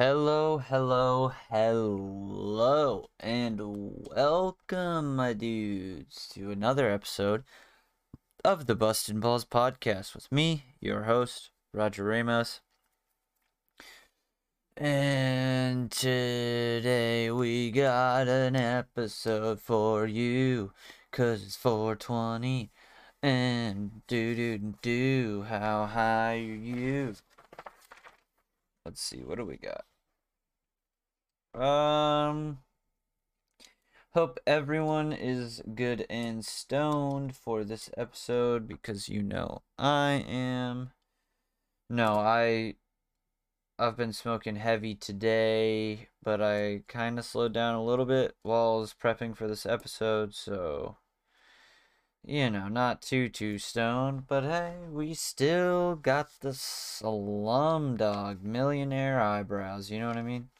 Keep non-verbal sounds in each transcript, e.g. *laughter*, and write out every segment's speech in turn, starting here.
Hello, hello, hello, and welcome, my dudes, to another episode of the Bustin' Balls podcast with me, your host, Roger Ramos. And today we got an episode for you, cause it's 420. And do do do, how high are you? Let's see, what do we got? Um, hope everyone is good and stoned for this episode because you know I am. No, I I've been smoking heavy today, but I kind of slowed down a little bit while I was prepping for this episode, so you know, not too too stoned, but hey, we still got the slumdog millionaire eyebrows, you know what I mean?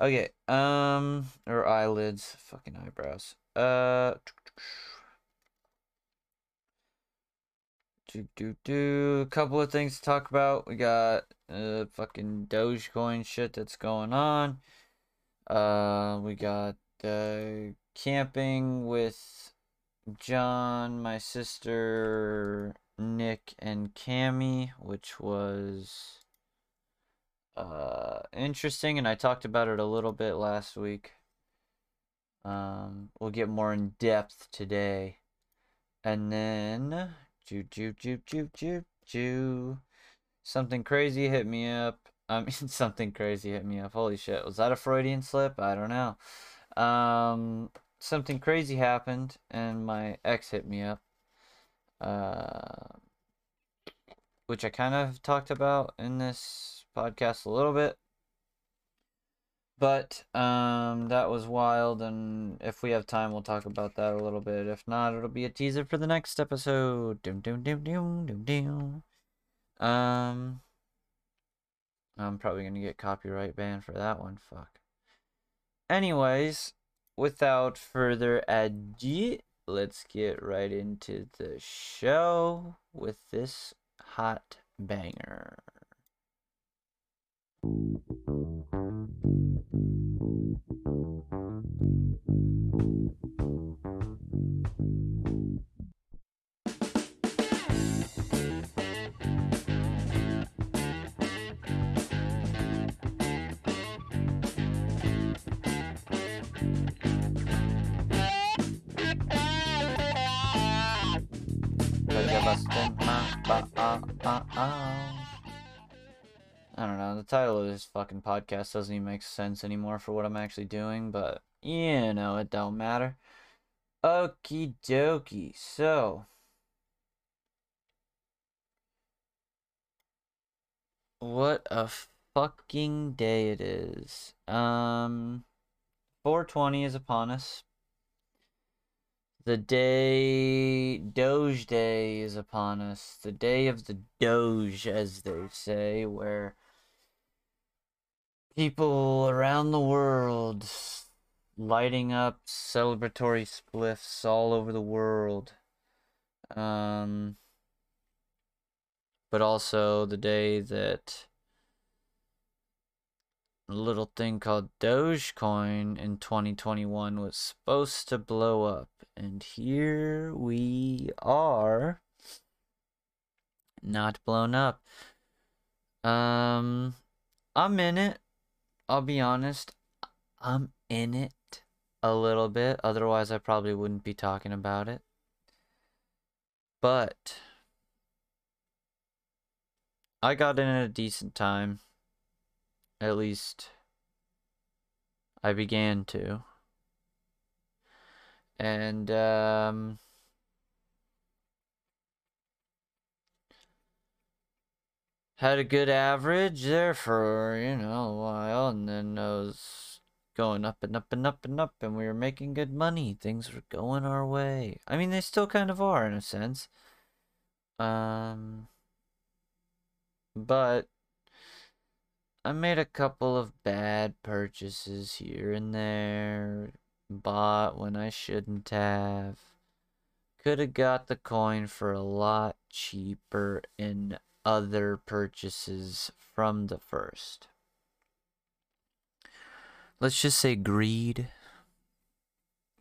Okay, um, or eyelids, fucking eyebrows. Uh, do do do. A couple of things to talk about. We got uh fucking Dogecoin shit that's going on. Uh, we got uh camping with John, my sister, Nick, and Cami, which was uh, interesting, and I talked about it a little bit last week. Um, we'll get more in depth today, and then ju ju ju ju ju ju, something crazy hit me up. I mean, *laughs* something crazy hit me up. Holy shit, was that a Freudian slip? I don't know. Um, something crazy happened, and my ex hit me up. Uh, which I kind of talked about in this podcast a little bit. But um, that was wild, and if we have time, we'll talk about that a little bit. If not, it'll be a teaser for the next episode. Doom, doom, doom, doom, doom, doom. Um, I'm probably gonna get copyright banned for that one. Fuck. Anyways, without further ado, let's get right into the show with this hot banger bastón, ma, ba. I don't know. The title of this fucking podcast doesn't even make sense anymore for what I'm actually doing, but you know, it don't matter. Okie dokie. So, what a fucking day it is. Um, 420 is upon us. The day, Doge Day is upon us. The day of the Doge, as they say, where people around the world lighting up celebratory spliffs all over the world. Um, but also the day that a little thing called Dogecoin in 2021 was supposed to blow up. And here we are. Not blown up. Um, I'm in it. I'll be honest. I'm in it a little bit. Otherwise, I probably wouldn't be talking about it. But I got in at a decent time. At least I began to. And, um, had a good average there for, you know, a while, and then I was going up and up and up and up, and we were making good money. Things were going our way. I mean, they still kind of are in a sense. Um, but I made a couple of bad purchases here and there. Bought when I shouldn't have. Could have got the coin for a lot cheaper in other purchases from the first. let's just say greed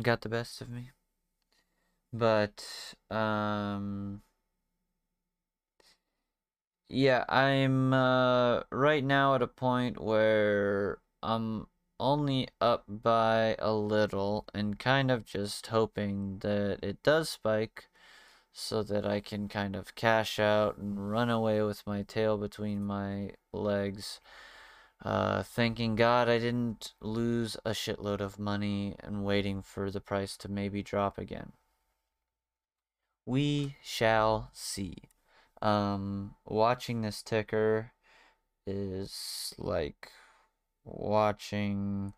got the best of me. But um yeah, I'm uh right now at a point where I'm only up by a little and kind of just hoping that it does spike so that I can kind of cash out and run away with my tail between my legs. Uh, thanking God I didn't lose a shitload of money and waiting for the price to maybe drop again. We shall see. Um, watching this ticker is like watching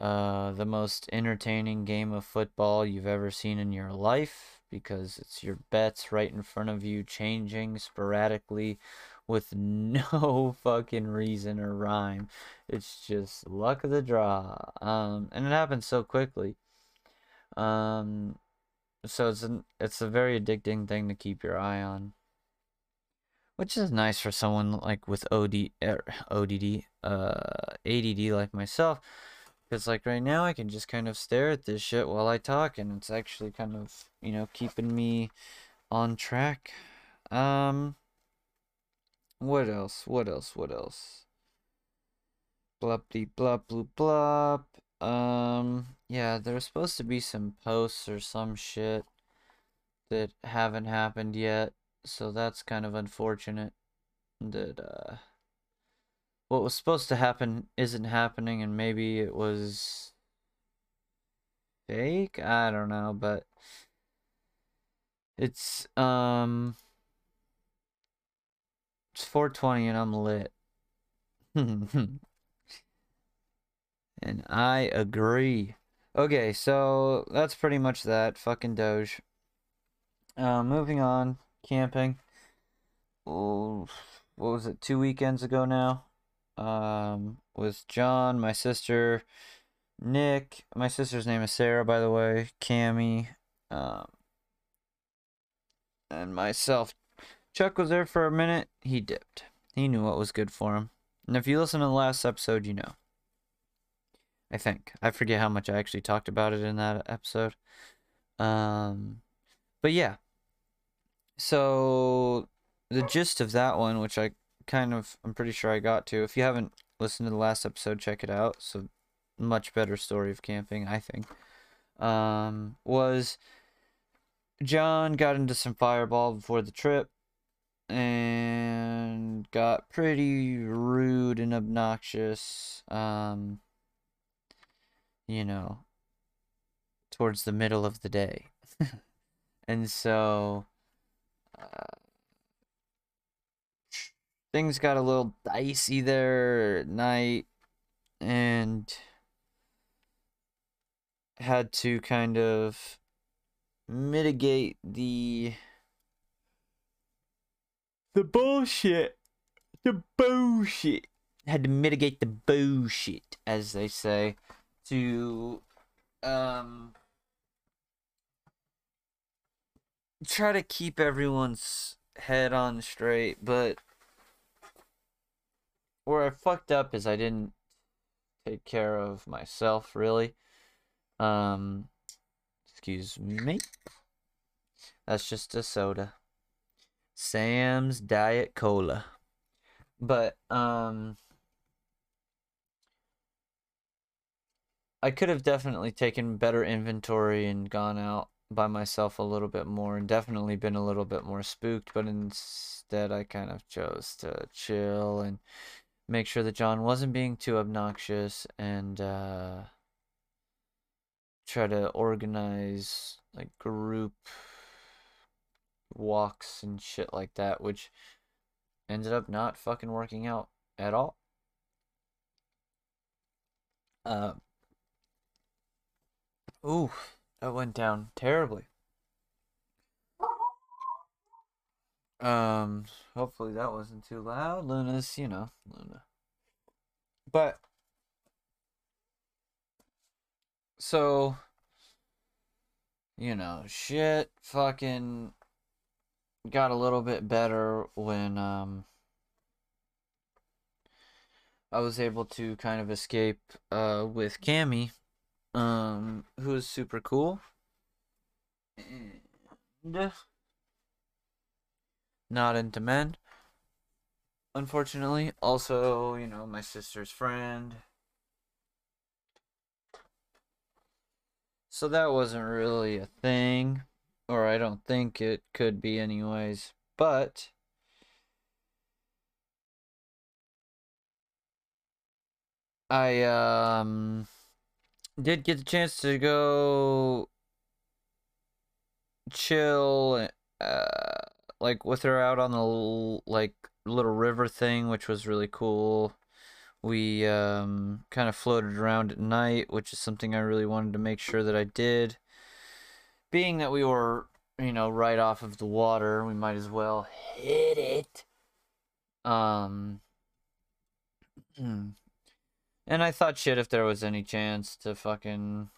uh, the most entertaining game of football you've ever seen in your life because it's your bets right in front of you changing sporadically with *laughs* no fucking reason or rhyme. It's just luck of the draw. Um, and it happens so quickly. Um, so it's an, it's a very addicting thing to keep your eye on. Which is nice for someone like with OD, er, ODD, uh, ADD like myself. Because, like, right now I can just kind of stare at this shit while I talk, and it's actually kind of, you know, keeping me on track. Um, what else? What else? What else? Blup-de blop bloop blop. Um, yeah, there's supposed to be some posts or some shit that haven't happened yet. So that's kind of unfortunate that uh what was supposed to happen isn't happening and maybe it was fake. I don't know, but it's um it's 420 and I'm lit. *laughs* and I agree. Okay, so that's pretty much that. Fucking Doge. Uh, moving on camping. Oh, what was it? Two weekends ago now. Um, with John, my sister, Nick. My sister's name is Sarah, by the way. Cammy. Um, and myself. Chuck was there for a minute. He dipped. He knew what was good for him. And if you listen to the last episode, you know. I think. I forget how much I actually talked about it in that episode. Um, but yeah, so the gist of that one, which I kind of I'm pretty sure I got to. If you haven't listened to the last episode, check it out. So much better story of camping, I think. Um, was John got into some fireball before the trip and got pretty rude and obnoxious. Um, you know, towards the middle of the day. *laughs* and so things got a little dicey there at night and had to kind of mitigate the the bullshit the bullshit. Had to mitigate the bullshit as they say to um try to keep everyone's head on straight, but where I fucked up is I didn't take care of myself really. Um excuse me. That's just a soda. Sam's Diet Cola. But um I could have definitely taken better inventory and gone out by myself a little bit more and definitely been a little bit more spooked, but instead I kind of chose to chill and make sure that John wasn't being too obnoxious and uh, try to organize like group walks and shit like that, which ended up not fucking working out at all. Uh, ooh. That went down terribly. Um, hopefully that wasn't too loud. Luna's, you know, Luna. But so you know, shit fucking got a little bit better when um I was able to kind of escape uh, with Cammy, um, who is super cool. And not into men, unfortunately. Also, you know, my sister's friend. So that wasn't really a thing, or I don't think it could be, anyways. But I um did get the chance to go chill uh like with her out on the like little river thing which was really cool. We um kind of floated around at night which is something i really wanted to make sure that i did. Being that we were you know right off of the water we might as well hit it. Um And I thought shit if there was any chance to fucking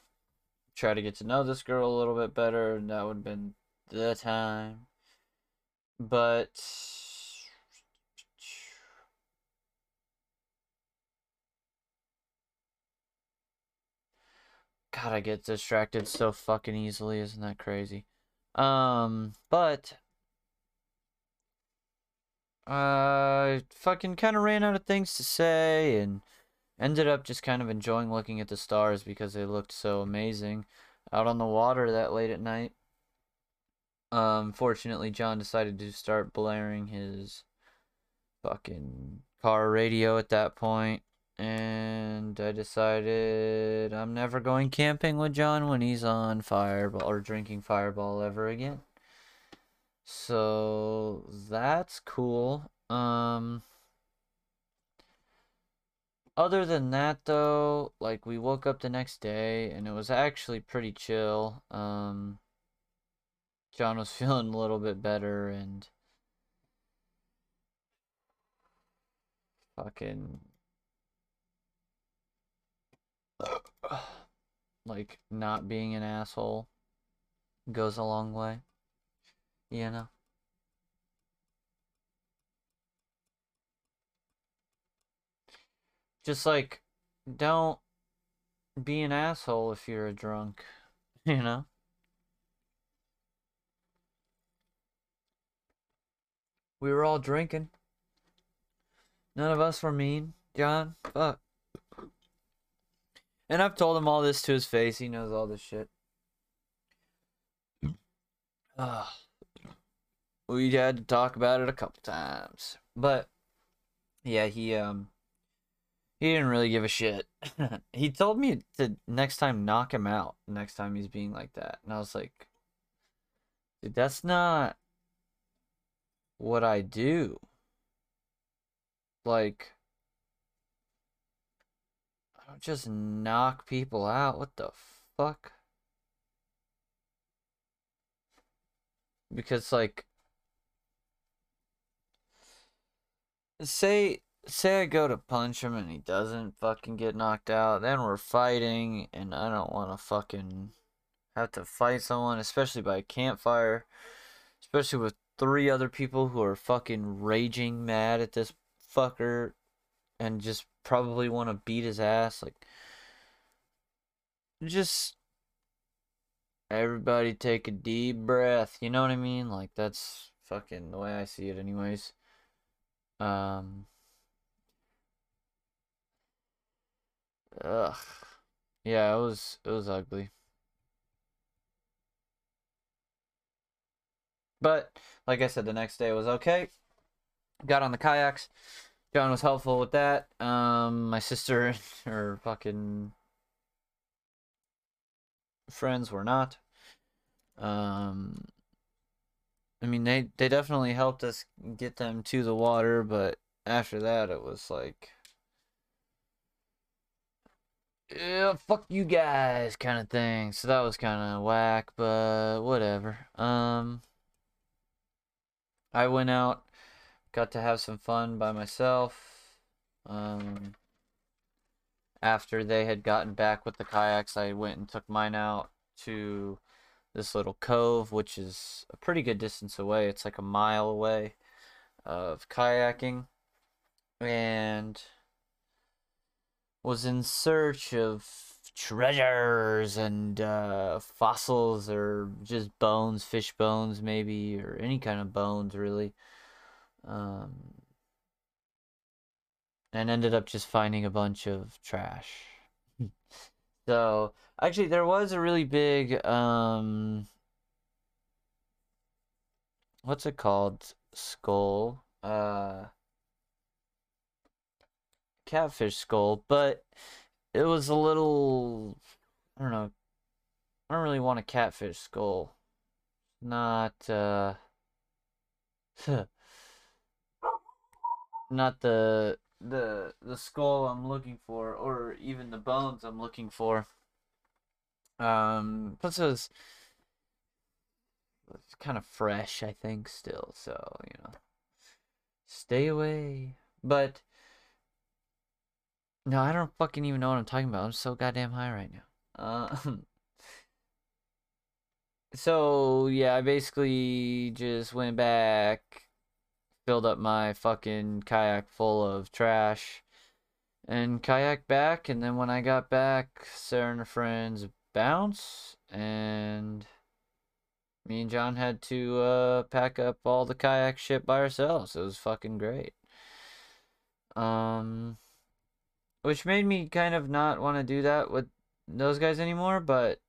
try to get to know this girl a little bit better, that would have been the time. But God, I get distracted so fucking easily, isn't that crazy? Um, but I fucking kind of ran out of things to say and ended up just kind of enjoying looking at the stars because they looked so amazing out on the water that late at night. Um, fortunately, John decided to start blaring his fucking car radio at that point, and I decided I'm never going camping with John when he's on Fireball or drinking Fireball ever again. So that's cool. Um, other than that though, like we woke up the next day and it was actually pretty chill. Um John was feeling a little bit better and fucking like not being an asshole goes a long way. You know? Just like, don't be an asshole if you're a drunk, *laughs* you know? We were all drinking. None of us were mean. John, fuck. And I've told him all this to his face. He knows all this shit. Uh, we had to talk about it a couple times. But yeah, he um he didn't really give a shit. *laughs* he told me to next time knock him out next time he's being like that. And I was like, dude, that's not what I do. Like, I don't just knock people out. What the fuck? Because, like, say say I go to punch him and he doesn't fucking get knocked out, then we're fighting, and I don't want to fucking have to fight someone, especially by a campfire, especially with three other people who are fucking raging mad at this fucker and just probably want to beat his ass. Like, just everybody take a deep breath. You know what I mean? Like, that's fucking the way I see it, anyways. Um, Ugh. Yeah, it was it was ugly. But like I said, the next day was okay. Got on the kayaks. John was helpful with that. Um, my sister *laughs* her fucking friends were not. Um, I mean they they definitely helped us get them to the water, but after that it was like yeah, fuck you guys kind of thing. So that was kind of whack, but whatever. Um, I went out, got to have some fun by myself. Um, after they had gotten back with the kayaks, I went and took mine out to this little cove, which is a pretty good distance away. It's like a mile away of kayaking. And was in search of treasures and uh, fossils or just bones, fish bones maybe, or any kind of bones really. Um, and ended up just finding a bunch of trash. *laughs* so actually, there was a really big um, what's it called? Skull. Uh catfish skull, but it was a little I don't know. I don't really want a catfish skull. Not uh *laughs* not the the the skull I'm looking for or even the bones I'm looking for. Um plus it was it's kind of fresh, I think, still, so, you know. Stay away. But no, I don't fucking even know what I'm talking about. I'm so goddamn high right now. Uh, *laughs* so yeah, I basically just went back, filled up my fucking kayak full of trash, and kayak back. And then when I got back, Sarah and her friends bounce, and me and John had to uh, pack up all the kayak shit by ourselves. It was fucking great. Um which made me kind of not want to do that with those guys anymore, but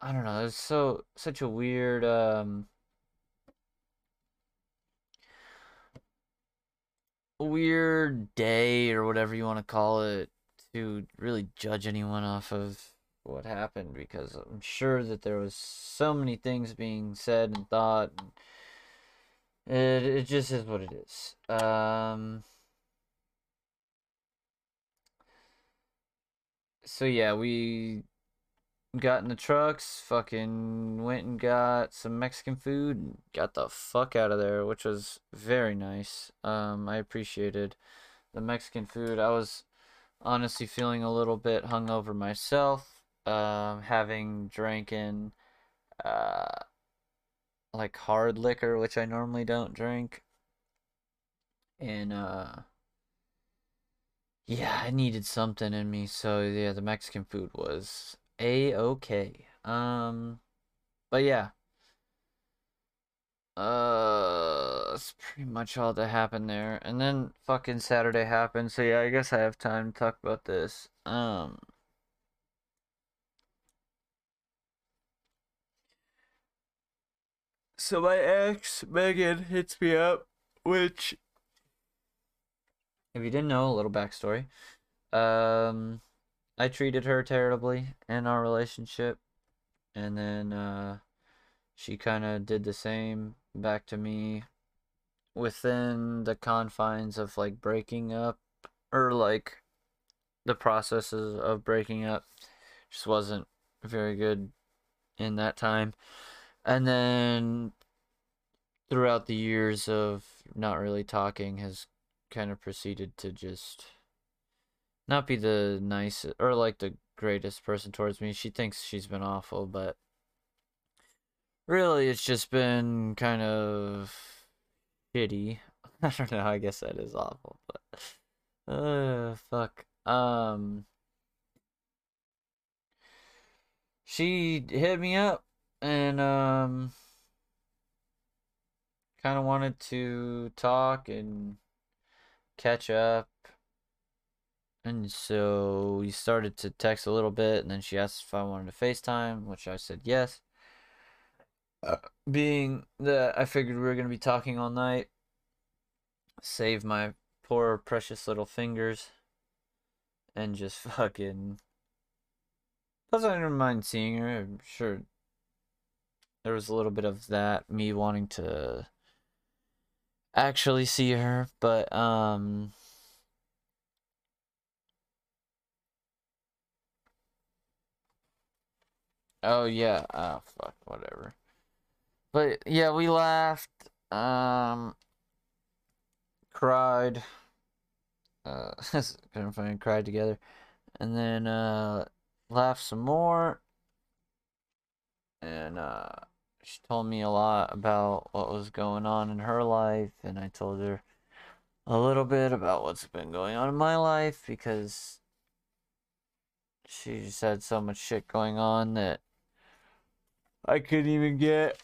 I don't know, it's so such a weird um weird day or whatever you want to call it to really judge anyone off of what happened because I'm sure that there was so many things being said and thought and it, it just is what it is. Um so yeah, we got in the trucks, fucking went and got some Mexican food, got the fuck out of there, which was very nice. Um, I appreciated the Mexican food. I was honestly feeling a little bit hungover myself, um, having drinking, uh, like hard liquor, which I normally don't drink, and uh yeah, I needed something in me, so yeah, the Mexican food was a-okay. Um, but yeah. Uh, that's pretty much all that happened there. And then fucking Saturday happened, so yeah, I guess I have time to talk about this. Um, so my ex, Megan, hits me up, which if you didn't know, a little backstory. Um, I treated her terribly in our relationship, and then uh, she kind of did the same back to me within the confines of like breaking up or like the processes of breaking up. Just wasn't very good in that time. And then throughout the years of not really talking has kind of proceeded to just not be the nicest or like the greatest person towards me. She thinks she's been awful, but really it's just been kind of shitty. *laughs* I don't know, I guess that is awful, but uh fuck. Um she hit me up and um kind of wanted to talk and catch up. And so we started to text a little bit, and then she asked if I wanted to FaceTime, which I said yes. Uh, being that I figured we were going to be talking all night, save my poor precious little fingers, and just *laughs* fucking. Plus, I didn't mind seeing her. I'm sure there was a little bit of that, me wanting to actually see her, but um Oh yeah, oh fuck, whatever. But yeah, we laughed, um cried. Uh *laughs* of funny, cried together. And then uh laughed some more. And uh she told me a lot about what was going on in her life, and I told her a little bit about what's been going on in my life because she just had so much shit going on that I couldn't even get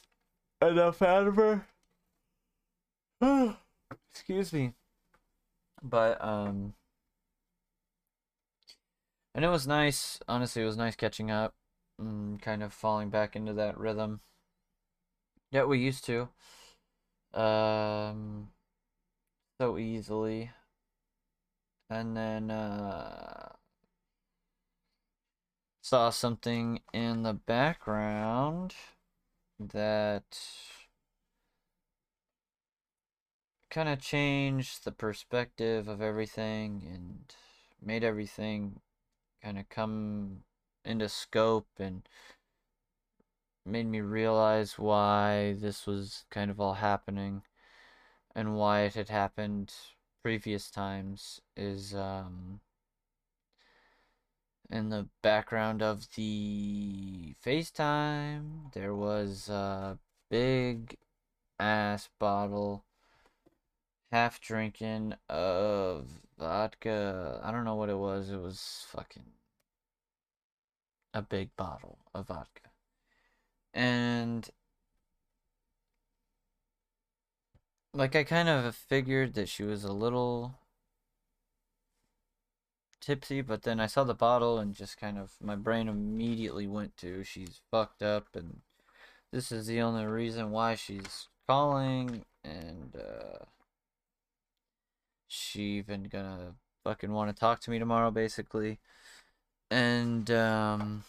enough out of her. *sighs* Excuse me. But um and it was nice, honestly, it was nice catching up and kind of falling back into that rhythm that we used to. Um so easily. And then uh saw something in the background that kind of changed the perspective of everything and made everything kind of come into scope and made me realize why this was kind of all happening and why it had happened previous times is um in the background of the FaceTime, there was a big ass bottle, half drinking of vodka. I don't know what it was. It was fucking a big bottle of vodka. And like I kind of figured that she was a little tipsy, but then I saw the bottle and just kind of my brain immediately went to she's fucked up and this is the only reason why she's calling and uh she even gonna fucking want to talk to me tomorrow basically. And um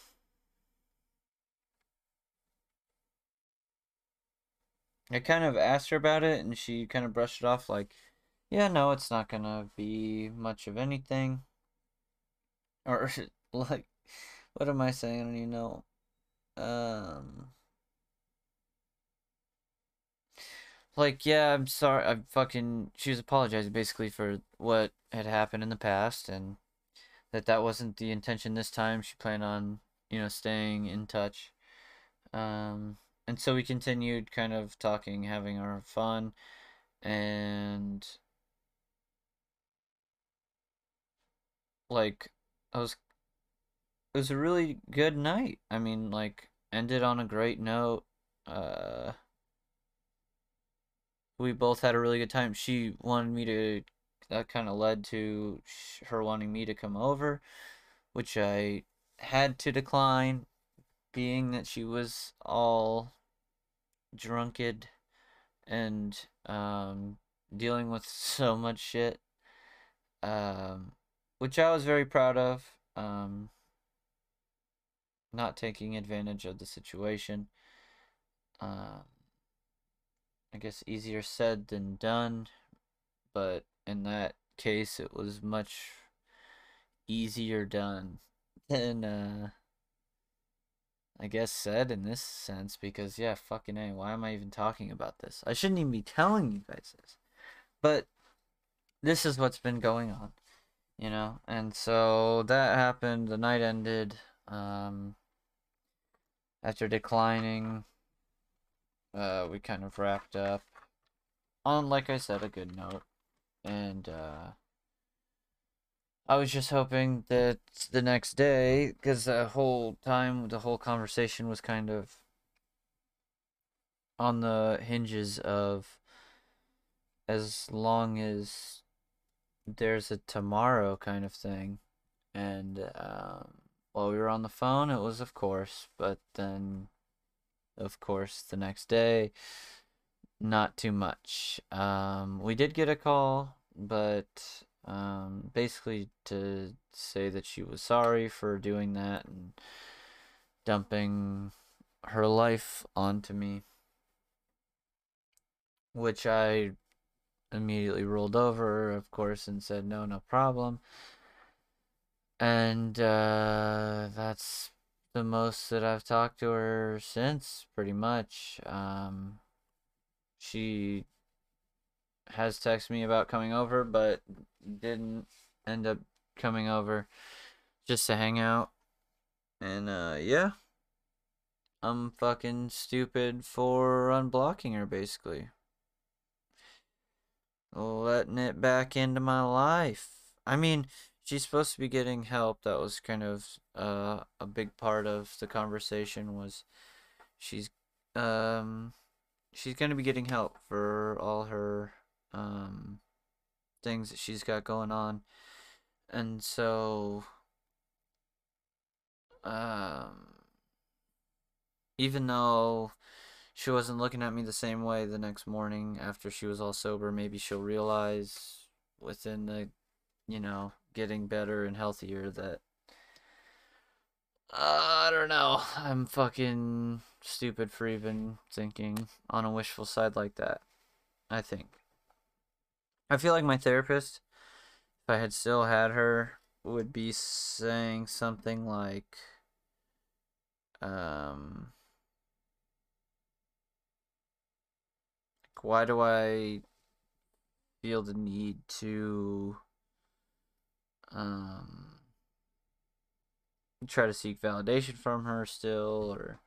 I kind of asked her about it and she kind of brushed it off like, yeah, no, it's not gonna be much of anything or *laughs* like what am I saying? I don't even know. Um like yeah, I'm sorry. I'm fucking she was apologizing basically for what had happened in the past and that that wasn't the intention this time. She planned on, you know, staying in touch. Um and so we continued kind of talking, having our fun and like I was it was a really good night. I mean, like ended on a great note. Uh we both had a really good time. She wanted me to that kind of led to her wanting me to come over, which I had to decline being that she was all drunked and um dealing with *laughs* so much shit. Um which I was very proud of. Um, not taking advantage of the situation. Um, I guess easier said than done, but in that case, it was much easier done *laughs* than, uh, I guess said in this sense because yeah, fucking a. Why am I even talking about this? I shouldn't even be telling you guys this, but this is what's been going on you know and so that happened the night ended um after declining uh we kind of wrapped up on like i said a good note and uh i was just hoping that the next day because the whole time the whole conversation was kind of on the hinges of as long as there's a tomorrow kind of thing. And um, while we were on the phone, it was of course, but then, of course, the next day, not too much. Um, we did get a call, but um, basically to say that she was sorry for doing that and dumping her life onto me, which I immediately rolled over, of course, and said, no, no problem. And uh, that's the most that I've talked to her since, pretty much. Um, she has texted me about coming over, but didn't end up coming over just to hang out. And uh, yeah, I'm fucking stupid for unblocking her, basically. letting it back into my life. I mean, she's supposed to be getting help. That was kind of uh, a big part of the conversation was she's um she's going to be getting help for all her um things that she's got going on. And so um even though she wasn't looking at me the same way the next morning after she was all sober. Maybe she'll realize within the, you know, getting better and healthier that. Uh, I don't know. I'm fucking stupid for even thinking on a wishful side like that. I think. I feel like my therapist, if I had still had her, would be saying something like, um, why do I feel the need to um try to seek validation from her still? or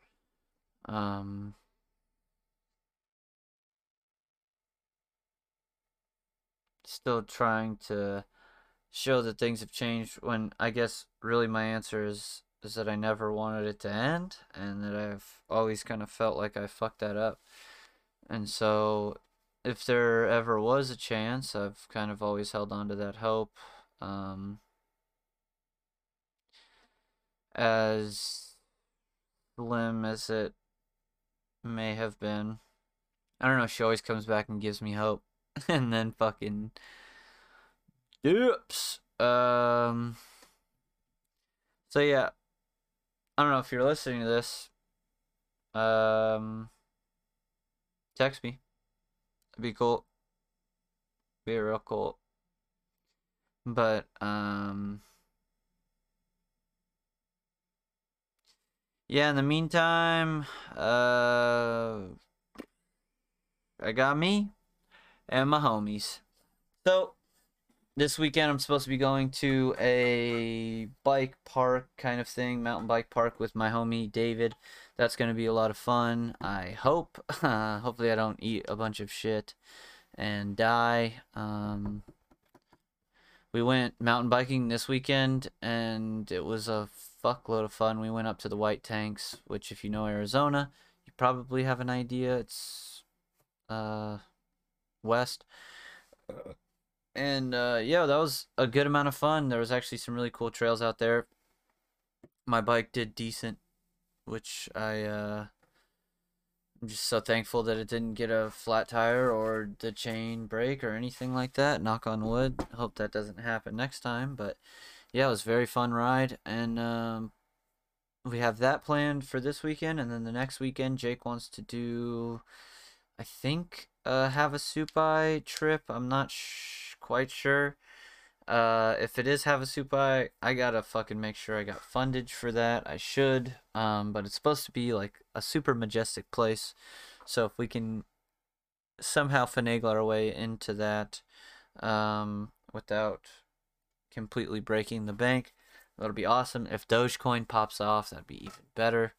um still trying to show that things have changed when I guess really my answer is is that I never wanted it to end and that I've always kind of felt like I fucked that up. And so, if there ever was a chance, I've kind of always held on to that hope. Um, as slim as it may have been. I don't know, she always comes back and gives me hope. *laughs* and then fucking dips. Um so yeah. I don't know if you're listening to this. Um text me. It'd be cool. Be real cool. But um yeah, in the meantime, uh I got me and my homies. So this weekend I'm supposed to be going to a bike park kind of thing, mountain bike park with my homie David. That's going to be a lot of fun. I hope. Uh, *laughs* hopefully, I don't eat a bunch of shit and die. Um, we went mountain biking this weekend, and it was a fuckload of fun. We went up to the White Tanks, which, if you know Arizona, you probably have an idea. It's uh, west. And uh, yeah, that was a good amount of fun. There was actually some really cool trails out there. My bike did decent which I uh, I'm just so thankful that it didn't get a flat tire or the chain break or anything like that. Knock on wood. Hope that doesn't happen next time. But yeah, it was very fun ride, and um, we have that planned for this weekend, and then the next weekend Jake wants to do, I think, uh, Havasupai trip. I'm not quite sure. Uh, if it is Havasupai, I gotta fucking make sure I got fundage for that. I should. Um, but it's supposed to be like a super majestic place. So if we can somehow finagle our way into that, um, without completely breaking the bank, that'll be awesome. If Dogecoin pops off, that'd be even better.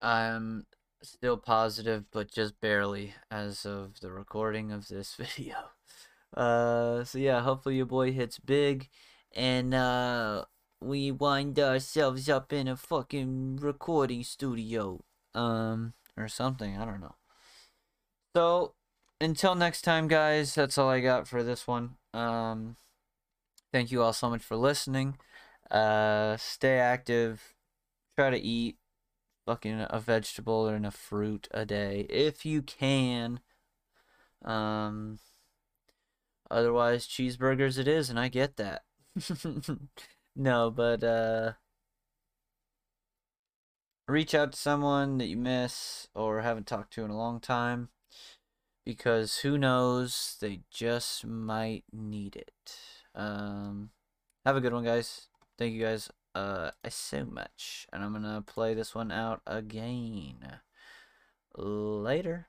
I'm still positive, but just barely as of the recording of this *laughs* video. Uh, so yeah, hopefully your boy hits big, and uh, we wind ourselves up in a fucking recording studio, um, or something. I don't know. So until next time, guys, that's all I got for this one. Um, thank you all so much for listening. Uh, stay active. Try to eat fucking a vegetable and a fruit a day if you can. Um. Otherwise, cheeseburgers it is, and I get that. *laughs* no, but uh reach out to someone that you miss or haven't talked to in a long time because who knows, they just might need it. Um have a good one, guys. Thank you guys uh so much. And I'm going to play this one out again. Later.